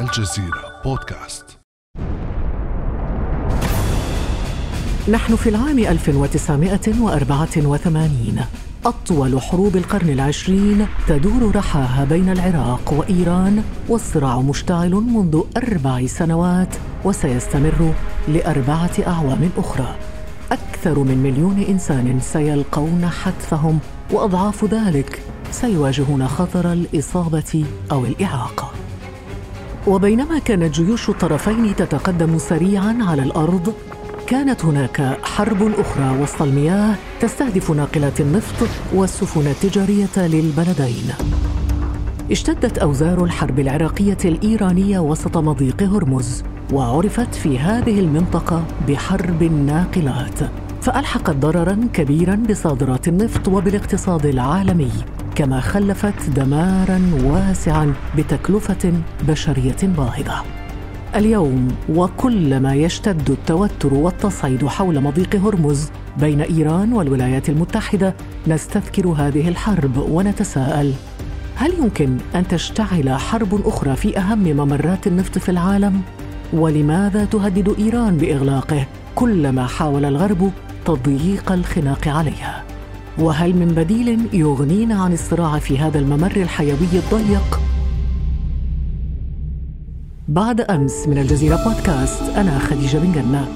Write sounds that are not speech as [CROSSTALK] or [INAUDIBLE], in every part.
الجزيرة بودكاست. نحن في العام 1984 أطول حروب القرن العشرين تدور رحاها بين العراق وإيران والصراع مشتعل منذ أربع سنوات وسيستمر لأربعة أعوام أخرى. أكثر من مليون إنسان سيلقون حتفهم وأضعاف ذلك سيواجهون خطر الإصابة أو الإعاقة. وبينما كانت جيوش الطرفين تتقدم سريعا على الأرض كانت هناك حرب أخرى وسط المياه تستهدف ناقلات النفط والسفن التجارية للبلدين. اشتدت أوزار الحرب العراقية الإيرانية وسط مضيق هرمز، وعرفت في هذه المنطقة بحرب الناقلات، فألحقت ضررا كبيرا بصادرات النفط وبالاقتصاد العالمي، كما خلفت دمارا واسعا بتكلفة بشرية باهظة. اليوم وكلما يشتد التوتر والتصعيد حول مضيق هرمز بين إيران والولايات المتحدة نستذكر هذه الحرب ونتساءل هل يمكن أن تشتعل حرب أخرى في أهم ممرات النفط في العالم ولماذا تهدد إيران بإغلاقه كلما حاول الغرب تضييق الخناق عليها وهل من بديل يغنينا عن الصراع في هذا الممر الحيوي الضيق؟ بعد أمس من الجزيرة بودكاست أنا خديجة بن جنة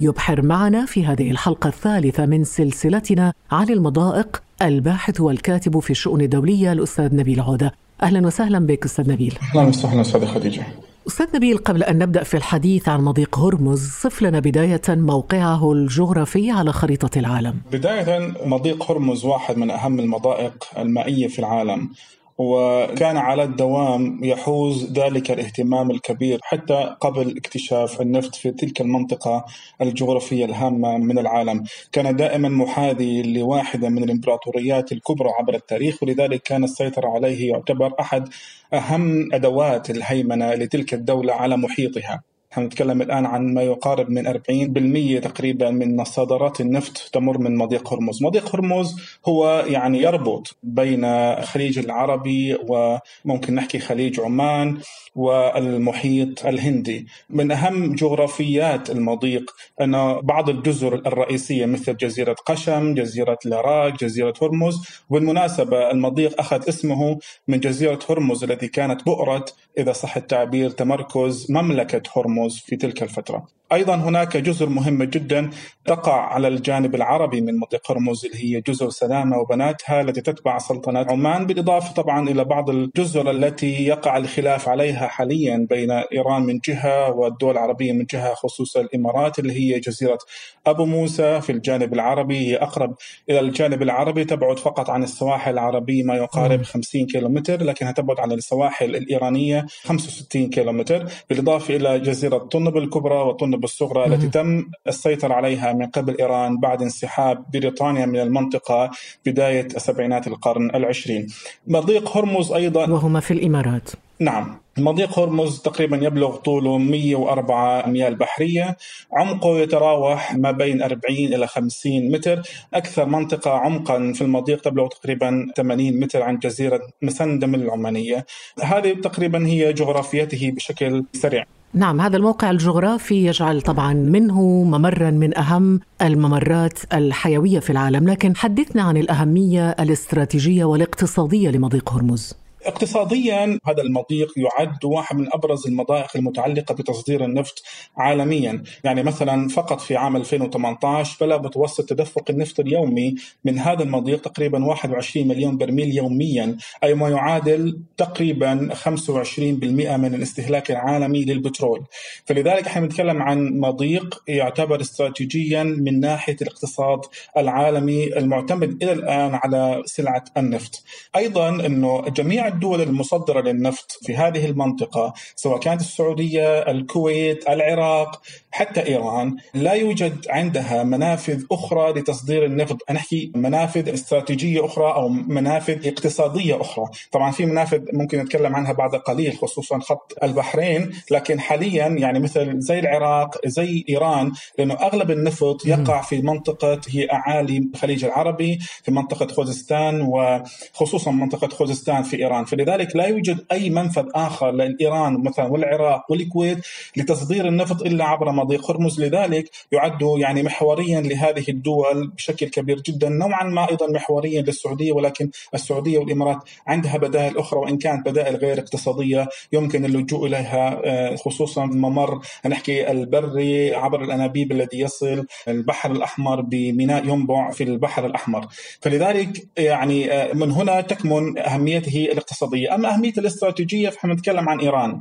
يبحر معنا في هذه الحلقة الثالثة من سلسلتنا عن المضائق الباحث والكاتب في الشؤون الدولية الأستاذ نبيل عودة. أهلا وسهلا بك أستاذ نبيل. أهلا وسهلا أستاذ خديجة. أستاذ نبيل قبل أن نبدأ في الحديث عن مضيق هرمز صف لنا بداية موقعه الجغرافي على خريطة العالم. بداية مضيق هرمز واحد من أهم المضائق المائية في العالم. وكان على الدوام يحوز ذلك الاهتمام الكبير حتى قبل اكتشاف النفط في تلك المنطقة الجغرافية الهامة من العالم. كان دائما محاذي لواحدة من الإمبراطوريات الكبرى عبر التاريخ ولذلك كان السيطرة عليه يعتبر أحد أهم أدوات الهيمنة لتلك الدولة على محيطها. نحن نتكلم الآن عن ما يقارب من 40% تقريبا من صادرات النفط تمر من مضيق هرمز. مضيق هرمز هو يعني يربط بين الخليج العربي وممكن نحكي خليج عمان والمحيط الهندي. من أهم جغرافيات المضيق أن بعض الجزر الرئيسية مثل جزيرة قشم جزيرة لاراك جزيرة هرمز. وبالمناسبة المضيق أخذ اسمه من جزيرة هرمز التي كانت بؤرة. إذا صح التعبير تمركز مملكة هرمز. في تلك الفترة. أيضا هناك جزر مهمه جدا تقع على الجانب العربي من مضيق هرمز اللي هي جزر سلامة وبناتها التي تتبع سلطنة عمان بالإضافة طبعا إلى بعض الجزر التي يقع الخلاف عليها حاليا بين إيران من جهة والدول العربية من جهة خصوصا الإمارات اللي هي جزيرة أبو موسى في الجانب العربي. هي أقرب إلى الجانب العربي تبعد فقط عن السواحل العربية ما يقارب 50 كيلومتر لكنها تبعد عن السواحل الإيرانية 65 كيلومتر بالإضافة إلى جزيرة طنب الكبرى وطنب الصغرى التي تم السيطرة عليها من قبل إيران بعد انسحاب بريطانيا من المنطقة بداية سبعينات القرن العشرين. مضيق هرمز أيضا وهما في الإمارات. نعم. مضيق هرمز تقريبا يبلغ طوله 104 ميال بحرية. عمقه يتراوح ما بين 40 إلى 50 متر. أكثر منطقة عمقا في المضيق تبلغ تقريبا 80 متر عن جزيرة مسندم العمانية. هذه تقريبا هي جغرافيته بشكل سريع. نعم هذا الموقع الجغرافي يجعل طبعا منه ممرا من أهم الممرات الحيوية في العالم، لكن حدثنا عن الأهمية الاستراتيجية والاقتصادية لمضيق هرمز. اقتصاديا هذا المضيق يعد واحد من أبرز المضائق المتعلقة بتصدير النفط عالميا، يعني مثلا فقط في عام 2018 بلغ متوسط تدفق النفط اليومي من هذا المضيق تقريبا 21 مليون برميل يوميا، أي ما يعادل تقريبا 25% من الاستهلاك العالمي للبترول. فلذلك إحنا نتكلم عن مضيق يعتبر استراتيجيا من ناحية الاقتصاد العالمي المعتمد إلى الآن على سلعة النفط. أيضا إنه جميع الدول المصدرة للنفط في هذه المنطقة سواء كانت السعودية الكويت العراق حتى إيران لا يوجد عندها منافذ أخرى لتصدير النفط، نحكي منافذ استراتيجية أخرى أو منافذ اقتصادية أخرى، طبعا في منافذ ممكن نتكلم عنها بعد قليل خصوصا خط البحرين، لكن حاليا يعني مثل زي العراق زي إيران لأنه أغلب النفط يقع في منطقة هي أعالي الخليج العربي، في منطقة خوزستان وخصوصا منطقة خوزستان في إيران، فلذلك لا يوجد أي منفذ آخر لايران مثلا والعراق والكويت لتصدير النفط إلا عبر مضيق هرمز، لذلك يعد يعني محوريا لهذه الدول بشكل كبير جدا، نوعا ما أيضا محوريا للسعودية ولكن السعودية والإمارات عندها بدائل أخرى وإن كانت بدائل غير اقتصادية يمكن اللجوء إليها آه، خصوصا ممر نحكي البري عبر الأنابيب الذي يصل البحر الأحمر بميناء ينبع في البحر الأحمر، فلذلك يعني آه، من هنا تكمن أهميته الاقتصادية، أما اهميه الاستراتيجية فنحن نتكلم عن إيران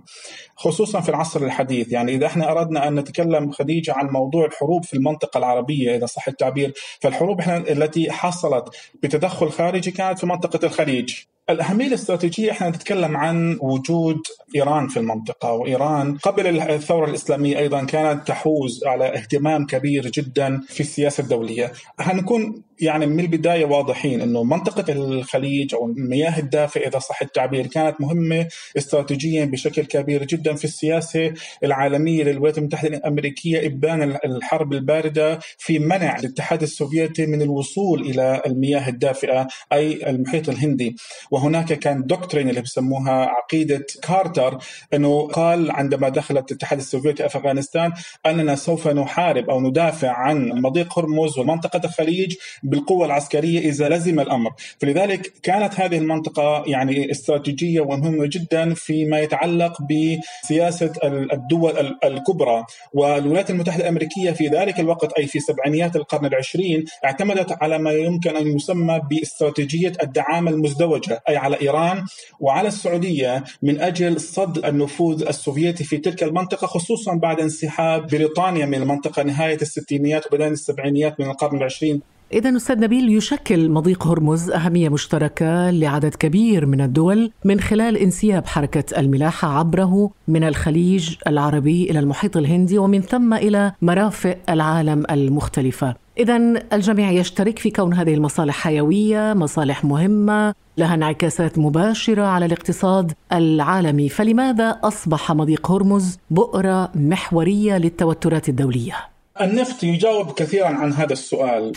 خصوصا في العصر الحديث، يعني إذا إحنا أردنا أن نتكلم خديجة عن موضوع الحروب في المنطقة العربية إذا صح التعبير، فالحروب إحنا التي حصلت بتدخل خارجي كانت في منطقة الخليج، الأهمية الاستراتيجية إحنا نتكلم عن وجود إيران في المنطقة وإيران قبل الثورة الإسلامية أيضا كانت تحوز على اهتمام كبير جدا في السياسة الدولية. هنكون يعني من البداية واضحين إنه منطقة الخليج أو المياه الدافئه إذا صح التعبير كانت مهمة استراتيجيا بشكل كبير جدا في السياسة العالمية للولايات المتحدة الأمريكية إبان الحرب الباردة في منع الاتحاد السوفيتي من الوصول إلى المياه الدافئة أي المحيط الهندي. وهناك كان doctrine اللي بسموها عقيدة كارتر إنه قال عندما دخلت الاتحاد السوفيتي أفغانستان أننا سوف نحارب أو ندافع عن مضيق هرمز ومنطقة الخليج بالقوة العسكرية إذا لزم الأمر. فلذلك كانت هذه المنطقة يعني استراتيجية ومهمة جدا فيما يتعلق بسياسة الدول الكبرى. والولايات المتحدة الأمريكية في ذلك الوقت أي في سبعينيات القرن العشرين اعتمدت على ما يمكن أن يسمى باستراتيجية الدعامة المزدوجة أي على إيران وعلى السعودية من أجل صد النفوذ السوفيتي في تلك المنطقة خصوصا بعد انسحاب بريطانيا من المنطقة نهاية الستينيات وبداية السبعينيات من القرن العشرين. إذا أستاذ نبيل يشكل مضيق هرمز أهمية مشتركة لعدد كبير من الدول من خلال انسياب حركة الملاحة عبره من الخليج العربي إلى المحيط الهندي ومن ثم إلى مرافق العالم المختلفة. إذا الجميع يشترك في كون هذه المصالح حيوية، مصالح مهمة، لها انعكاسات مباشرة على الاقتصاد العالمي، فلماذا أصبح مضيق هرمز بؤرة محورية للتوترات الدولية؟ النفط يجاوب كثيرا عن هذا السؤال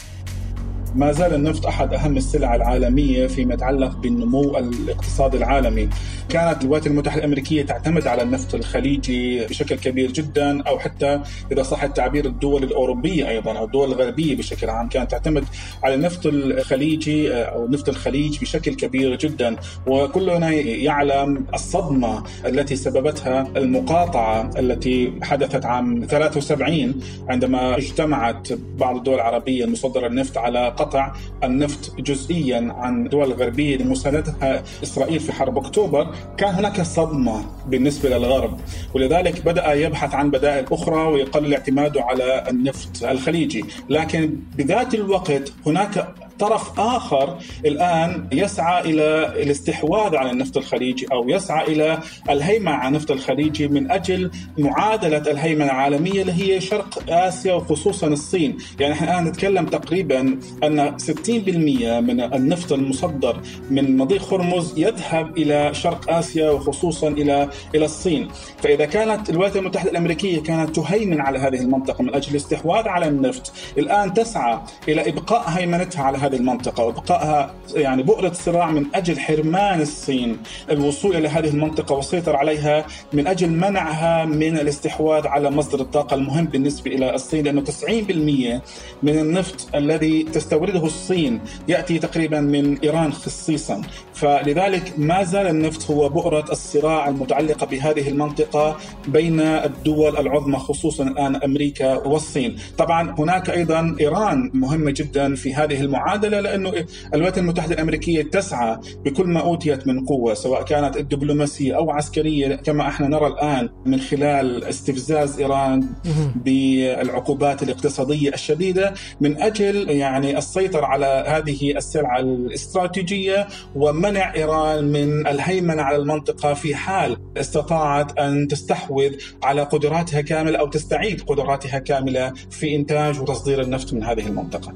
ما زال النفط أحد أهم السلع العالمية فيما يتعلق بالنمو الاقتصادي العالمي. كانت الولايات المتحدة الأمريكية تعتمد على النفط الخليجي بشكل كبير جدا أو حتى إذا صح التعبير الدول الأوروبية أيضا أو الدول الغربية بشكل عام كانت تعتمد على النفط الخليجي أو نفط الخليج بشكل كبير جدا وكلنا يعلم الصدمة التي سببتها المقاطعة التي حدثت عام 73 عندما اجتمعت بعض الدول العربية المصدرة النفط على قطع النفط جزئيا عن الدول الغربية لمساندتها إسرائيل في حرب أكتوبر كان هناك صدمة بالنسبة للغرب. ولذلك بدأ يبحث عن بدائل أخرى ويقلل اعتماده على النفط الخليجي. لكن بذات الوقت هناك طرف آخر الآن يسعى إلى الاستحواذ على النفط الخليجي أو يسعى إلى الهيمنة على النفط الخليجي من أجل معادلة الهيمنة العالمية اللي هي شرق آسيا وخصوصا الصين. يعني إحنا الآن نتكلم تقريبا أن 60% من النفط المصدر من مضيق هرمز يذهب إلى شرق آسيا وخصوصا إلى إلى الصين. فإذا كانت الولايات المتحدة الأمريكية كانت تهيمن على هذه المنطقة من أجل الاستحواذ على النفط الآن تسعى إلى إبقاء هيمنتها على هذه المنطقة وإبقائها يعني بؤرة صراع من أجل حرمان الصين. الوصول إلى هذه المنطقة والسيطرة عليها من أجل منعها من الاستحواذ على مصدر الطاقة المهم بالنسبة إلى الصين لأنه 90% من النفط الذي تستورده الصين يأتي تقريبا من إيران خصيصا. فلذلك ما زال النفط هو بؤرة الصراع المتعلقة بهذه المنطقة بين الدول العظمى خصوصا الآن أمريكا والصين. طبعا هناك أيضا إيران مهمة جدا في هذه المعادلة المعادله لأنه الولايات المتحدة الأمريكية تسعى بكل ما أوتيت من قوة سواء كانت الدبلوماسية أو عسكرية كما إحنا نرى الآن من خلال استفزاز إيران بالعقوبات الاقتصادية الشديدة من أجل يعني السيطرة على هذه السلعة الاستراتيجية ومنع إيران من الهيمنة على المنطقة في حال استطاعت أن تستحوذ على قدراتها كاملة أو تستعيد قدراتها كاملة في إنتاج وتصدير النفط من هذه المنطقة.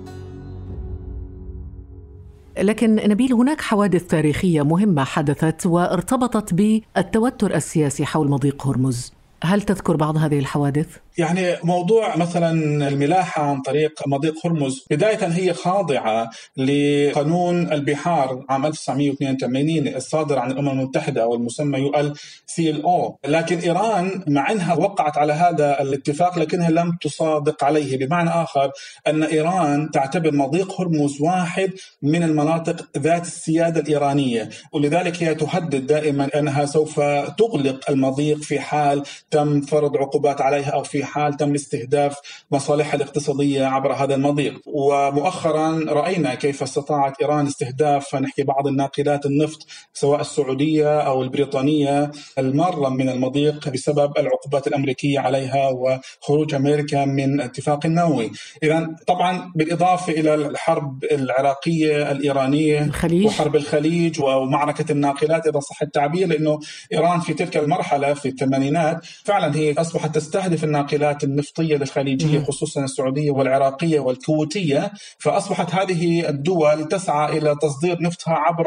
لكن نبيل هناك حوادث تاريخية مهمة حدثت وارتبطت بالتوتر السياسي حول مضيق هرمز هل تذكر بعض هذه الحوادث؟ يعني موضوع مثلا الملاحة عن طريق مضيق هرمز بداية هي خاضعة لقانون البحار عام 1982 الصادر عن الأمم المتحدة أو يو إل سي إل أو. لكن إيران مع أنها وقعت على هذا الاتفاق لكنها لم تصادق عليه. بمعنى آخر أن إيران تعتبر مضيق هرمز واحد من المناطق ذات السيادة الإيرانية. ولذلك هي تهدد دائما أنها سوف تغلق المضيق في حال تم فرض عقوبات عليها أو في حال تم استهداف مصالحها الاقتصادية عبر هذا المضيق. ومؤخرا رأينا كيف استطاعت إيران استهداف نحكي بعض الناقلات النفط سواء السعودية أو البريطانية. المارة من المضيق بسبب العقوبات الأمريكية عليها وخروج أمريكا من اتفاق النووي. إذا طبعا بالإضافة إلى الحرب العراقية الإيرانية الخليج. وحرب الخليج ومعركة الناقلات إذا صح التعبير لأنه إيران في تلك المرحلة في الثمانينات فعلا هي أصبحت تستهدف الناقلات النفطية الخليجية خصوصا السعودية والعراقية والكويتية. فأصبحت هذه الدول تسعى إلى تصدير نفطها عبر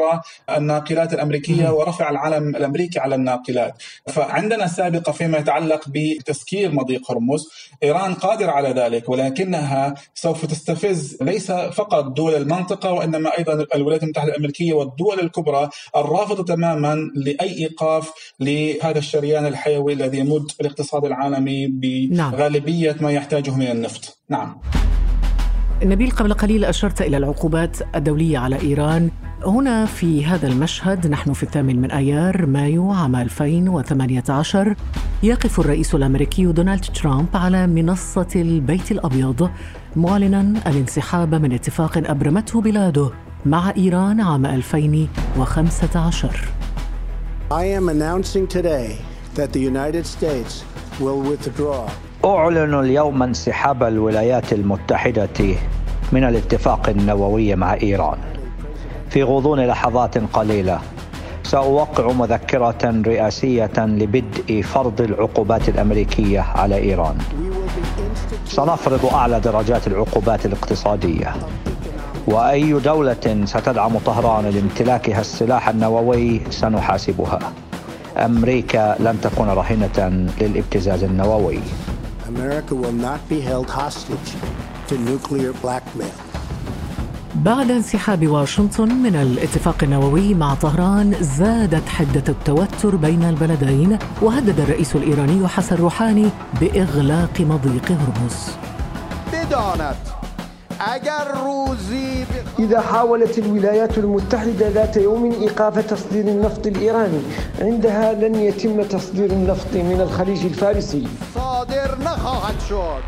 الناقلات الأمريكية ورفع العلم الأمريكي على الناقلات. فعندنا سابقة فيما يتعلق بتسكير مضيق هرمز. إيران قادرة على ذلك ولكنها سوف تستفز ليس فقط دول المنطقة وإنما أيضا الولايات المتحدة الأمريكية والدول الكبرى الرافضة تماما لأي إيقاف لهذا الشريان الحيوي الذي يمد الاقتصاد العالمي بغالبية ما يحتاجه من النفط. نعم. نبيل قبل قليل أشرت إلى العقوبات الدولية على إيران. هنا في هذا المشهد نحن في الثامن من أيار مايو عام 2018 يقف الرئيس الأمريكي دونالد ترامب على منصة البيت الأبيض معلنا الانسحاب من اتفاق أبرمته بلاده مع إيران عام 2015 I am announcing today that the United States will withdraw. أعلن اليوم انسحاب الولايات المتحدة من الاتفاق النووي مع إيران. في غضون لحظات قليلة سأوقع مذكرة رئاسية لبدء فرض العقوبات الأمريكية على إيران. سنفرض أعلى درجات العقوبات الاقتصادية. وأي دولة ستدعم طهران لامتلاكها السلاح النووي سنحاسبها. أمريكا لن تكون رهينة للابتزاز النووي. America will not be held hostage to nuclear blackmail. بعد انسحاب واشنطن من الاتفاق النووي مع طهران زادت حدة التوتر بين البلدين وهدد الرئيس الإيراني حسن روحاني بإغلاق مضيق هرمز. إذا حاولت الولايات المتحدة ذات يوم إيقاف تصدير النفط الإيراني عندها لن يتم تصدير النفط من الخليج الفارسي صادر نخواهد شد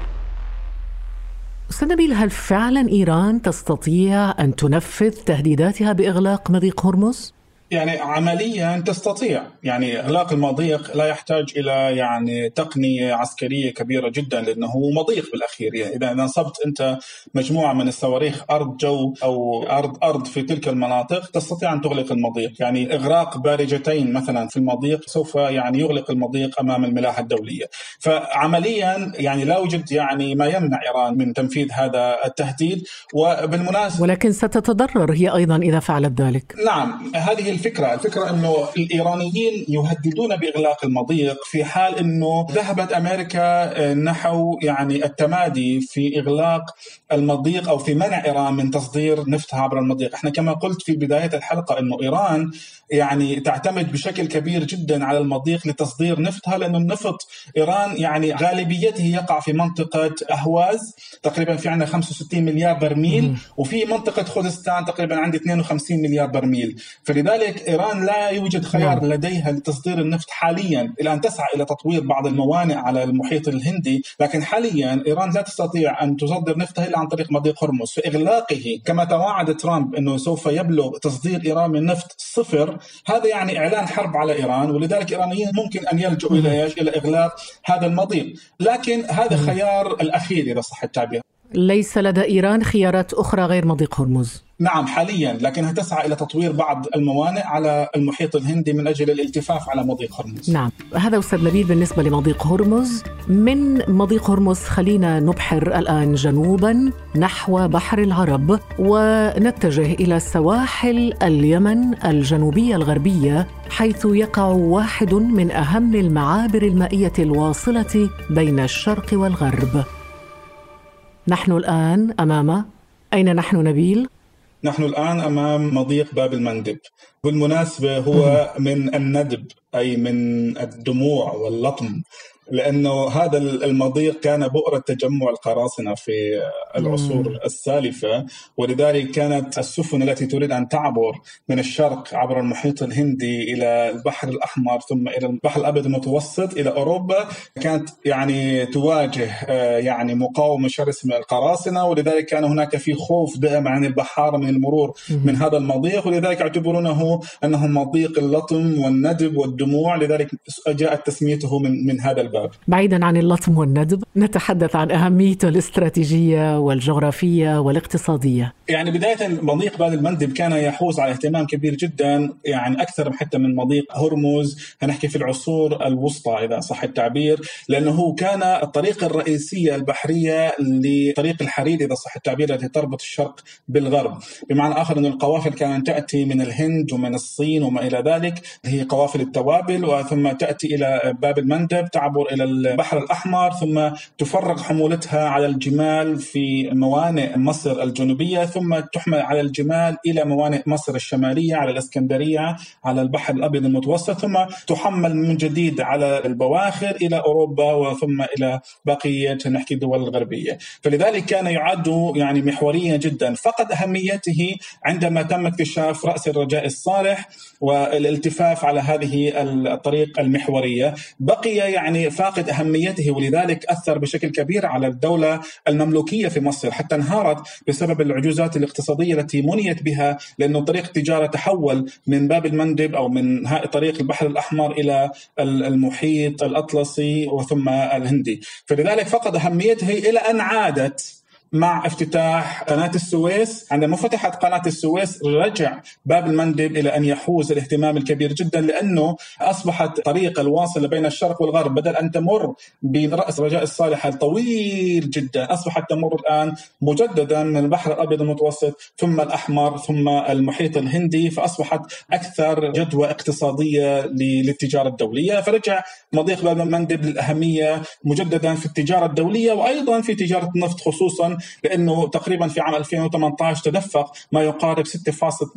أستاذ نبيل هل فعلا إيران تستطيع أن تنفذ تهديداتها بإغلاق مضيق هرمز؟ يعني عمليا تستطيع. يعني إغلاق المضيق لا يحتاج إلى يعني تقنية عسكرية كبيرة جدا لأنه هو مضيق بالأخير. يعني إذا نصبت أنت مجموعة من الصواريخ أرض جو أو أرض أرض في تلك المناطق تستطيع أن تغلق المضيق. يعني إغراق بارجتين مثلا في المضيق سوف يعني يغلق المضيق أمام الملاحة الدولية. فعمليا يعني لا يوجد يعني ما يمنع إيران من تنفيذ هذا التهديد. وبالمناسبة ولكن ستتضرر هي أيضا إذا فعلت ذلك. نعم هذه الفكرة الفكرة أنه الإيرانيين يهددون بإغلاق المضيق في حال أنه ذهبت أمريكا نحو يعني التمادي في إغلاق المضيق أو في منع إيران من تصدير نفطها عبر المضيق. إحنا كما قلت في بداية الحلقة أنه إيران يعني تعتمد بشكل كبير جدا على المضيق لتصدير نفطها لأنه النفط إيران يعني غالبيته يقع في منطقة أهواز تقريبا في عندنا 65 مليار برميل وفي منطقة خوزستان تقريبا عندي 52 مليار برميل. فلذلك فلذلك إيران لا يوجد خيار نعم. لديها لتصدير النفط حاليا إلى أن تسعى إلى تطوير بعض الموانئ على المحيط الهندي، لكن حاليا إيران لا تستطيع أن تصدر نفطها إلا عن طريق مضيق هرمز، فاغلاقه كما تواعد ترامب إنه سوف يبلغ تصدير إيران من نفط صفر، هذا يعني إعلان حرب على إيران ولذلك الايرانيين ممكن أن يلجؤوا إلى إلى إغلاق هذا المضيق، لكن هذا خيار الأخير إذا صح التعبير. ليس لدى إيران خيارات أخرى غير مضيق هرمز نعم حاليا لكنها تسعى إلى تطوير بعض الموانئ على المحيط الهندي من أجل الالتفاف على مضيق هرمز. نعم، هذا أستاذ نبيل بالنسبة لمضيق هرمز، من مضيق هرمز خلينا نبحر الآن جنوبا نحو بحر العرب ونتجه إلى سواحل اليمن الجنوبية الغربية حيث يقع واحد من أهم المعابر المائية الواصلة بين الشرق والغرب. نحن الآن أمام أين نحن نبيل؟ نحن الآن أمام مضيق باب المندب بالمناسبة هو من الندب أي من الدموع واللطم لأنه هذا المضيق كان بؤرة تجمع القراصنة في العصور السالفة ولذلك كانت السفن التي تريد أن تعبر من الشرق عبر المحيط الهندي إلى البحر الأحمر ثم إلى البحر الأبيض المتوسط إلى أوروبا كانت يعني تواجه يعني مقاومه شرسه من القراصنة ولذلك كان هناك في خوف دائم عن البحاره من المرور من هذا المضيق ولذلك يعتبرونه انه مضيق اللطم والندب والدموع لذلك جاءت تسميته من من هذا الباب. بعيدا عن اللطم والندب نتحدث عن أهميته الاستراتيجية والجغرافية والاقتصادية. يعني بداية مضيق باب المندب كان يحوز على اهتمام كبير جدا يعني أكثر حتى من مضيق هرمز. هنحكي في العصور الوسطى إذا صح التعبير لأنه كان الطريقة الرئيسية البحرية لطريق الحرير إذا صح التعبير التي تربط الشرق بالغرب. بمعنى آخر أن القوافل كانت تأتي من الهند ومن الصين وما إلى ذلك هي قوافل التوابل وثم تأتي إلى باب المندب تعبر إلى البحر الأحمر ثم تفرغ حمولتها على الجمال في موانئ مصر الجنوبية ثم تحمل على الجمال إلى موانئ مصر الشمالية على الإسكندرية على البحر الأبيض المتوسط ثم تحمل من جديد على البواخر إلى أوروبا وثم إلى بقية نحكي الدول الغربية فلذلك كان يعد يعني محوريا جدا. فقد أهميته عندما تم اكتشاف رأس الرجاء الصالح والالتفاف على هذه الطريق المحورية. بقي يعني فاقد أهميته ولذلك أثر بشكل كبير على الدولة المملوكية في مصر حتى انهارت بسبب العجوزات الاقتصادية التي منيت بها لأنه طريق التجارة تحول من باب المندب أو من طريق البحر الأحمر إلى المحيط الأطلسي وثم الهندي. فلذلك فقد أهميته إلى أن عادت مع افتتاح قناة السويس. عندما فتحت قناة السويس رجع باب المندب إلى أن يحوز الاهتمام الكبير جدا لأنه أصبحت طريق الواصلة بين الشرق والغرب بدل أن تمر برأس رجاء الصالح الطويل جدا. أصبحت تمر الآن مجددا من البحر الأبيض المتوسط ثم الأحمر ثم المحيط الهندي فأصبحت أكثر جدوى اقتصادية للتجارة الدولية. فرجع مضيق باب المندب للأهمية مجددا في التجارة الدولية وأيضا في تجارة النفط خصوصا لأنه تقريبا في عام 2018 تدفق ما يقارب 6.2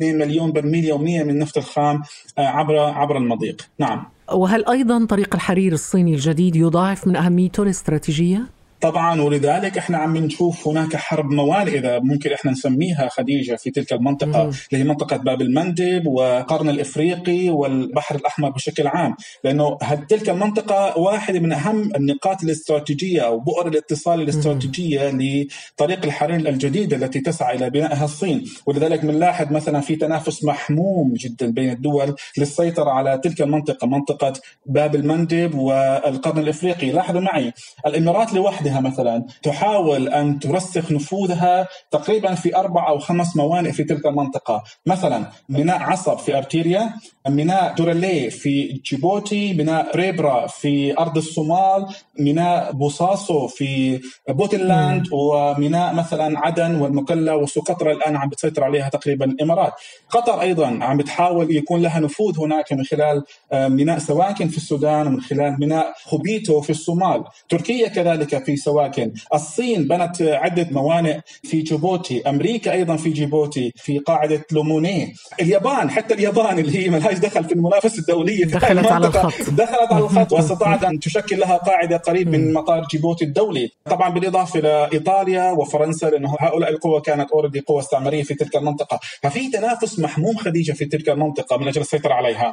مليون برميل يوميا من النفط الخام عبر عبر المضيق، نعم. وهل أيضا طريق الحرير الصيني الجديد يضاعف من أهميته الاستراتيجية؟ طبعا ولذلك إحنا عم نشوف هناك حرب موانئ إذا ممكن إحنا نسميها خديجة في تلك المنطقة اللي هي منطقة باب المندب والقرن الإفريقي والبحر الأحمر بشكل عام. لأنه تلك المنطقة واحدة من أهم النقاط الاستراتيجية أو بؤر الاتصال الاستراتيجية لطريق الحرير الجديده التي تسعى إلى بنائها الصين. ولذلك بنلاحظ مثلا في تنافس محموم جدا بين الدول للسيطرة على تلك المنطقة منطقة باب المندب والقرن الإفريقي. لاحظوا معي الإمارات لوحدها لوحدها مثلا تحاول أن ترسخ نفوذها تقريبا في أربع أو خمس موانئ في تلك المنطقة، مثلا ميناء عصب في أرتيريا، ميناء دوراليه في جيبوتي، ميناء بربرة في أرض الصومال، ميناء بوصاصو في بونتلاند وميناء مثلا عدن والمكلا وسقطرى الآن عم بتسيطر عليها تقريبا الإمارات. قطر أيضا عم بتحاول يكون لها نفوذ هناك من خلال ميناء سواكن في السودان ومن خلال ميناء هوبيو في الصومال، تركيا كذلك في سواكن. الصين بنت عدة موانئ في جيبوتي أمريكا أيضا في جيبوتي في قاعدة ليمونيه. اليابان حتى اليابان اللي هي ملهاش دخل في المنافسة الدولية في دخلت على الخط. دخلت على الخط [LAUGHS] واستطاعت أن تشكل لها قاعدة قريب من مطار جيبوتي الدولي. طبعا بالإضافة إلى إيطاليا وفرنسا لأنه هؤلاء القوى كانت أوردي قوى استعمارية في تلك المنطقة. ففي تنافس محموم خديجة في تلك المنطقة من أجل السيطرة عليها.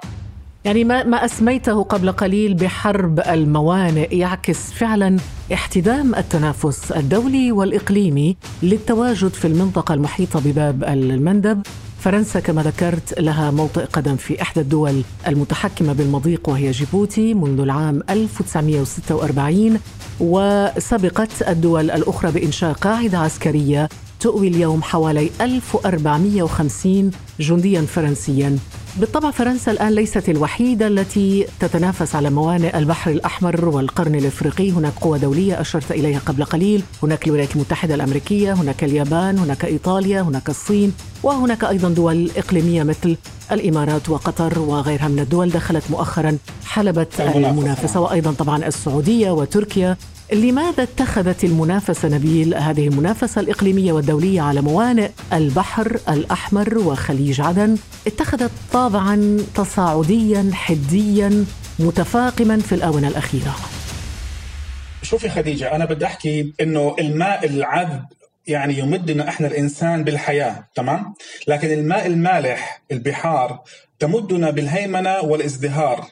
يعني ما ما أسميته قبل قليل بحرب الموانئ يعكس فعلا احتدام التنافس الدولي والإقليمي للتواجد في المنطقة المحيطة بباب المندب. فرنسا كما ذكرت لها موطئ قدم في إحدى الدول المتحكمة بالمضيق وهي جيبوتي منذ العام 1946 وسبقت الدول الأخرى بإنشاء قاعدة عسكرية تؤوي اليوم حوالي 1450 جنديا فرنسيا. بالطبع فرنسا الآن ليست الوحيدة التي تتنافس على موانئ البحر الأحمر والقرن الإفريقي. هناك قوى دولية أشرت إليها قبل قليل. هناك الولايات المتحدة الأمريكية هناك اليابان هناك إيطاليا هناك الصين وهناك أيضا دول إقليمية مثل الإمارات وقطر وغيرها من الدول دخلت مؤخرا حلبة المنافسة وأيضا طبعا السعودية وتركيا. لماذا اتخذت المنافسة نبيل هذه المنافسة الإقليمية والدولية على موانئ البحر الأحمر وخليج عدن؟ اتخذت طابعا تصاعديا حديا متفاقما في الآونة الأخيرة. شوفي خديجة أنا بدي أحكي إنه الماء العذب يعني يمدنا إحنا الإنسان بالحياة تمام؟ لكن الماء المالح البحار تمدنا بالهيمنة والازدهار.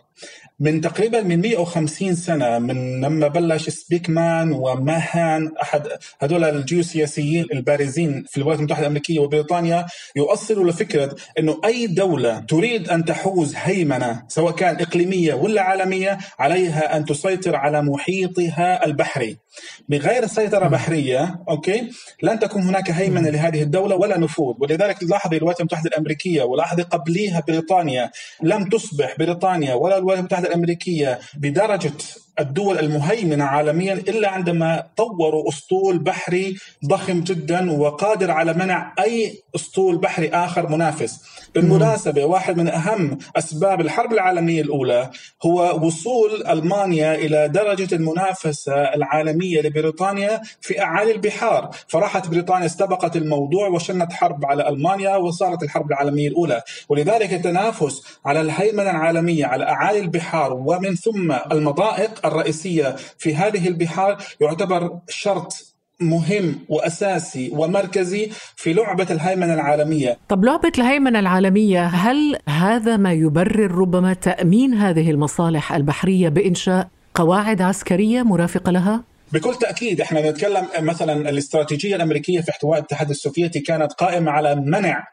من تقريبا من 150 سنة من لما بلش سبيكمان وماهان احد هذول الجيوسياسيين البارزين في الولايات المتحدة الأمريكية وبريطانيا يؤصلوا لفكرة إنه أي دولة تريد أن تحوز هيمنة سواء كان إقليمية ولا عالمية عليها أن تسيطر على محيطها البحري. بغير سيطرة بحرية أوكي لن تكون هناك هيمنة لهذه الدولة ولا نفوذ. ولذلك لاحظي الولايات المتحدة الأمريكية ولاحظي قبليها بريطانيا لم تصبح بريطانيا ولا الولايات المتحدة الأمريكية بدرجة الدول المهيمنة عالميا إلا عندما طوروا أسطول بحري ضخم جدا وقادر على منع أي أسطول بحري آخر منافس. بالمناسبة واحد من أهم أسباب الحرب العالمية الأولى هو وصول ألمانيا إلى درجة المنافسة العالمية لبريطانيا في أعالي البحار. فراحت بريطانيا استبقت الموضوع وشنت حرب على ألمانيا وصارت الحرب العالمية الأولى. ولذلك التنافس على الهيمنة العالمية على أعالي البحار ومن ثم المضائق الرئيسية في هذه البحار يعتبر شرط مهم وأساسي ومركزي في لعبة الهيمنة العالمية. طب لعبة الهيمنة العالمية هل هذا ما يبرر ربما تأمين هذه المصالح البحرية بإنشاء قواعد عسكرية مرافقة لها؟ بكل تأكيد إحنا نتكلم مثلا الاستراتيجية الأمريكية في احتواء الاتحاد السوفيتي كانت قائمة على منع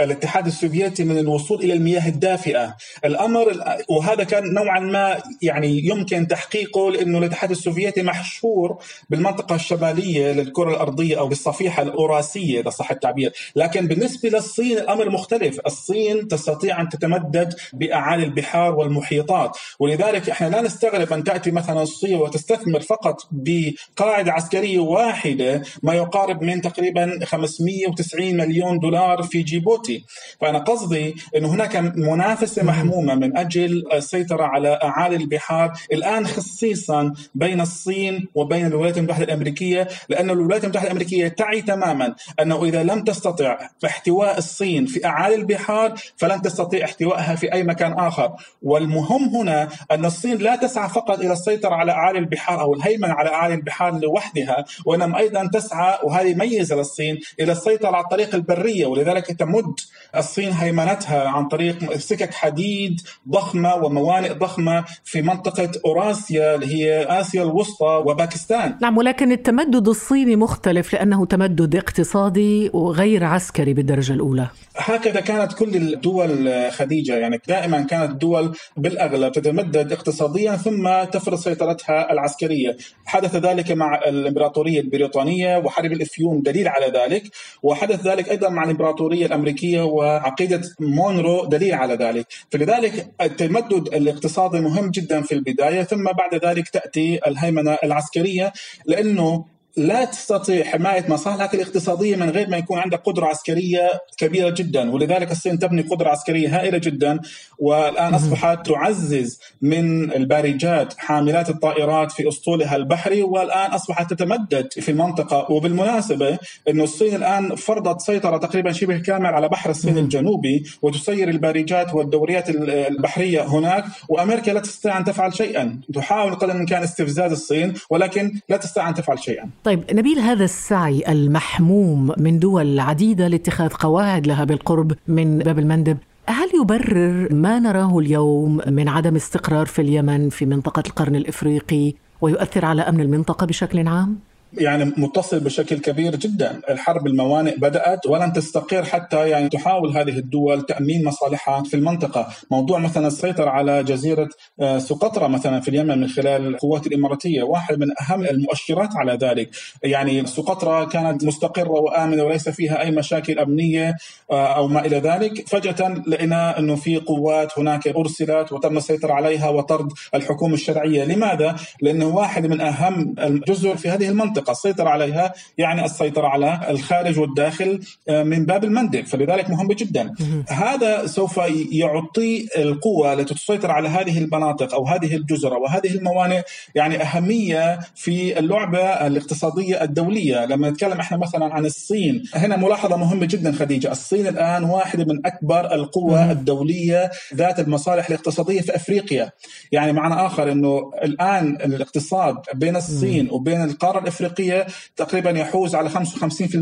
الاتحاد السوفيتي من الوصول إلى المياه الدافئة، الأمر وهذا كان نوعا ما يعني يمكن تحقيقه لأنه الاتحاد السوفيتي محشور بالمنطقة الشمالية للكرة الأرضية أو بالصفيحة الأوراسية إذا صح التعبير، لكن بالنسبة للصين الأمر مختلف، الصين تستطيع أن تتمدد بأعالي البحار والمحيطات، ولذلك إحنا لا نستغرب أن تأتي مثلا الصين وتستثمر فقط بقاعدة عسكرية واحدة ما يقارب من تقريبا 590 مليون دولار في جيبوتي الصوتي فأنا قصدي أنه هناك منافسة محمومة من أجل السيطرة على أعالي البحار. الآن خصيصا بين الصين وبين الولايات المتحدة الأمريكية لأن الولايات المتحدة الأمريكية تعي تماما أنه إذا لم تستطع احتواء الصين في أعالي البحار فلن تستطيع احتوائها في أي مكان آخر. والمهم هنا أن الصين لا تسعى فقط إلى السيطرة على أعالي البحار أو الهيمنة على أعالي البحار لوحدها وإنما أيضا تسعى وهذه ميزة للصين إلى السيطرة على الطريق البرية. ولذلك تمد الصين هيمنتها عن طريق سكك حديد ضخمة وموانئ ضخمة في منطقة أوراسيا اللي هي آسيا الوسطى وباكستان. نعم ولكن التمدد الصيني مختلف لأنه تمدد اقتصادي وغير عسكري بالدرجة الأولى. هكذا كانت كل الدول خديجة يعني دائما كانت الدول بالأغلب تتمدد اقتصاديا ثم تفرض سيطرتها العسكرية، حدث ذلك مع الإمبراطورية البريطانية وحرب الإفيون دليل على ذلك، وحدث ذلك أيضا مع الإمبراطورية الامريكيه وعقيدة مونرو دليل على ذلك، فلذلك التمدد الاقتصادي مهم جدا في البداية ثم بعد ذلك تأتي الهيمنة العسكرية لأنه لا تستطيع حماية مصالحك الاقتصاديه من غير ما يكون عندك قدرة عسكرية كبيرة جدا. ولذلك الصين تبني قدرة عسكرية هائلة جدا. والآن أصبحت تعزز من البارجات حاملات الطائرات في أسطولها البحري. والآن أصبحت تتمدد في المنطقة. وبالمناسبة إنه الصين الآن فرضت سيطرة تقريبا شبه كامل على بحر الصين الجنوبي وتسير البارجات والدوريات البحرية هناك. وأمريكا لا تستطيع أن تفعل شيئا. تحاول قدر الإمكان استفزاز الصين ولكن لا تستطيع أن تفعل شيئا. طيب نبيل هذا السعي المحموم من دول عديدة لاتخاذ قواعد لها بالقرب من باب المندب هل يبرر ما نراه اليوم من عدم استقرار في اليمن في منطقة القرن الإفريقي ويؤثر على أمن المنطقة بشكل عام؟ يعني متصل بشكل كبير جدا. الحرب الموانئ بدأت ولن تستقر حتى يعني تحاول هذه الدول تأمين مصالحها في المنطقة. موضوع مثلا السيطرة على جزيرة آه، سقطرى مثلا في اليمن من خلال القوات الإماراتية واحد من أهم المؤشرات على ذلك. يعني سقطرى كانت مستقرة وآمنة وليس فيها أي مشاكل أمنية آه، أو ما إلى ذلك. فجأة لقينا أنه في قوات هناك أرسلت وتم السيطرة عليها وطرد الحكومة الشرعية. لماذا؟ لأنه واحد من أهم الجزر في هذه المنطقة. المنطقة السيطرة عليها يعني السيطرة على الخارج والداخل آه، من باب المندب. فلذلك مهم جدا. هذا سوف يعطي القوة التي تسيطر على هذه المناطق أو هذه الجزر وهذه الموانئ يعني أهمية في اللعبة الاقتصادية الدولية. لما نتكلم إحنا مثلا عن الصين هنا ملاحظة مهمة جدا خديجة. الصين الآن واحدة من أكبر القوى الدولية ذات المصالح الاقتصادية في أفريقيا. يعني معنى آخر إنه الآن الاقتصاد بين الصين وبين القارة الأفريقية الافريقيه تقريبا يحوز على 55%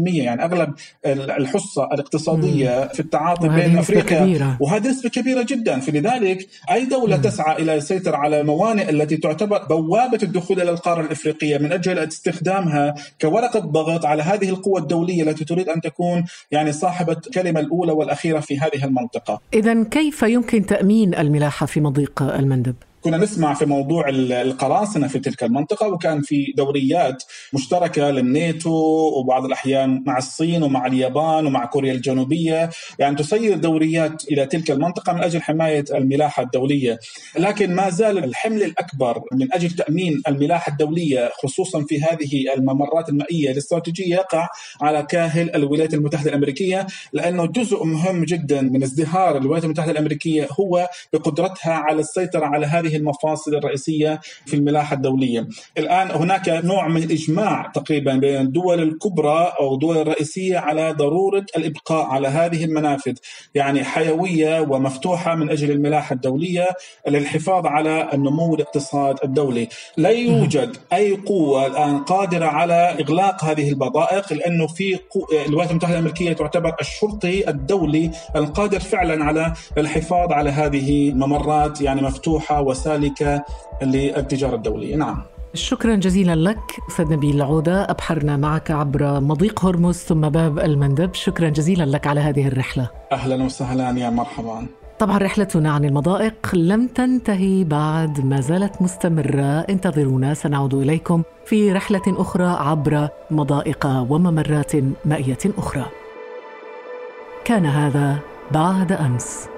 يعني أغلب الحصة الاقتصادية في التعاطي بين أفريقيا كبيرة. وهذه نسبة كبيرة جدا فلذلك أي دولة مم. تسعى إلى السيطره على الموانئ التي تعتبر بوابة الدخول إلى القارة الإفريقية من أجل استخدامها كورقة ضغط على هذه القوى الدولية التي تريد أن تكون يعني صاحبة الكلمة الأولى والأخيرة في هذه المنطقة. اذا كيف يمكن تأمين الملاحة في مضيق المندب؟ كنا نسمع في موضوع القراصنة في تلك المنطقة وكان في دوريات مشتركة للناتو وبعض الأحيان مع الصين ومع اليابان ومع كوريا الجنوبية. يعني تسير دوريات إلى تلك المنطقة من أجل حماية الملاحة الدولية. لكن ما زال الحمل الأكبر من أجل تأمين الملاحة الدولية خصوصا في هذه الممرات المائية الاستراتيجية يقع على كاهل الولايات المتحدة الأمريكية لأنه جزء مهم جدا من ازدهار الولايات المتحدة الأمريكية هو بقدرتها على السيطرة على هذه هذه المفاصل الرئيسية في الملاحة الدولية. الآن هناك نوع من الاجماع تقريبا بين الدول الكبرى أو الدول الرئيسية على ضرورة الإبقاء على هذه المنافذ، يعني حيوية ومفتوحة من أجل الملاحة الدولية للحفاظ على النمو الاقتصاد الدولي. لا يوجد أي قوة الآن قادرة على إغلاق هذه البضائق لأنه في الولايات المتحدة الأمريكية تعتبر الشرطي الدولي القادر فعلا على الحفاظ على هذه الممرات يعني مفتوحة وس سالكة للتجارة الدولية. نعم. شكرا جزيلا لك أستاذ نبيل العودة. أبحرنا معك عبر مضيق هرمز ثم باب المندب. شكرا جزيلا لك على هذه الرحلة. أهلا وسهلا يا مرحبا. طبعا رحلتنا عن المضائق لم تنتهي بعد ما زالت مستمرة. انتظرونا سنعود إليكم في رحلة أخرى عبر مضائق وممرات مائية أخرى. كان هذا بعد أمس.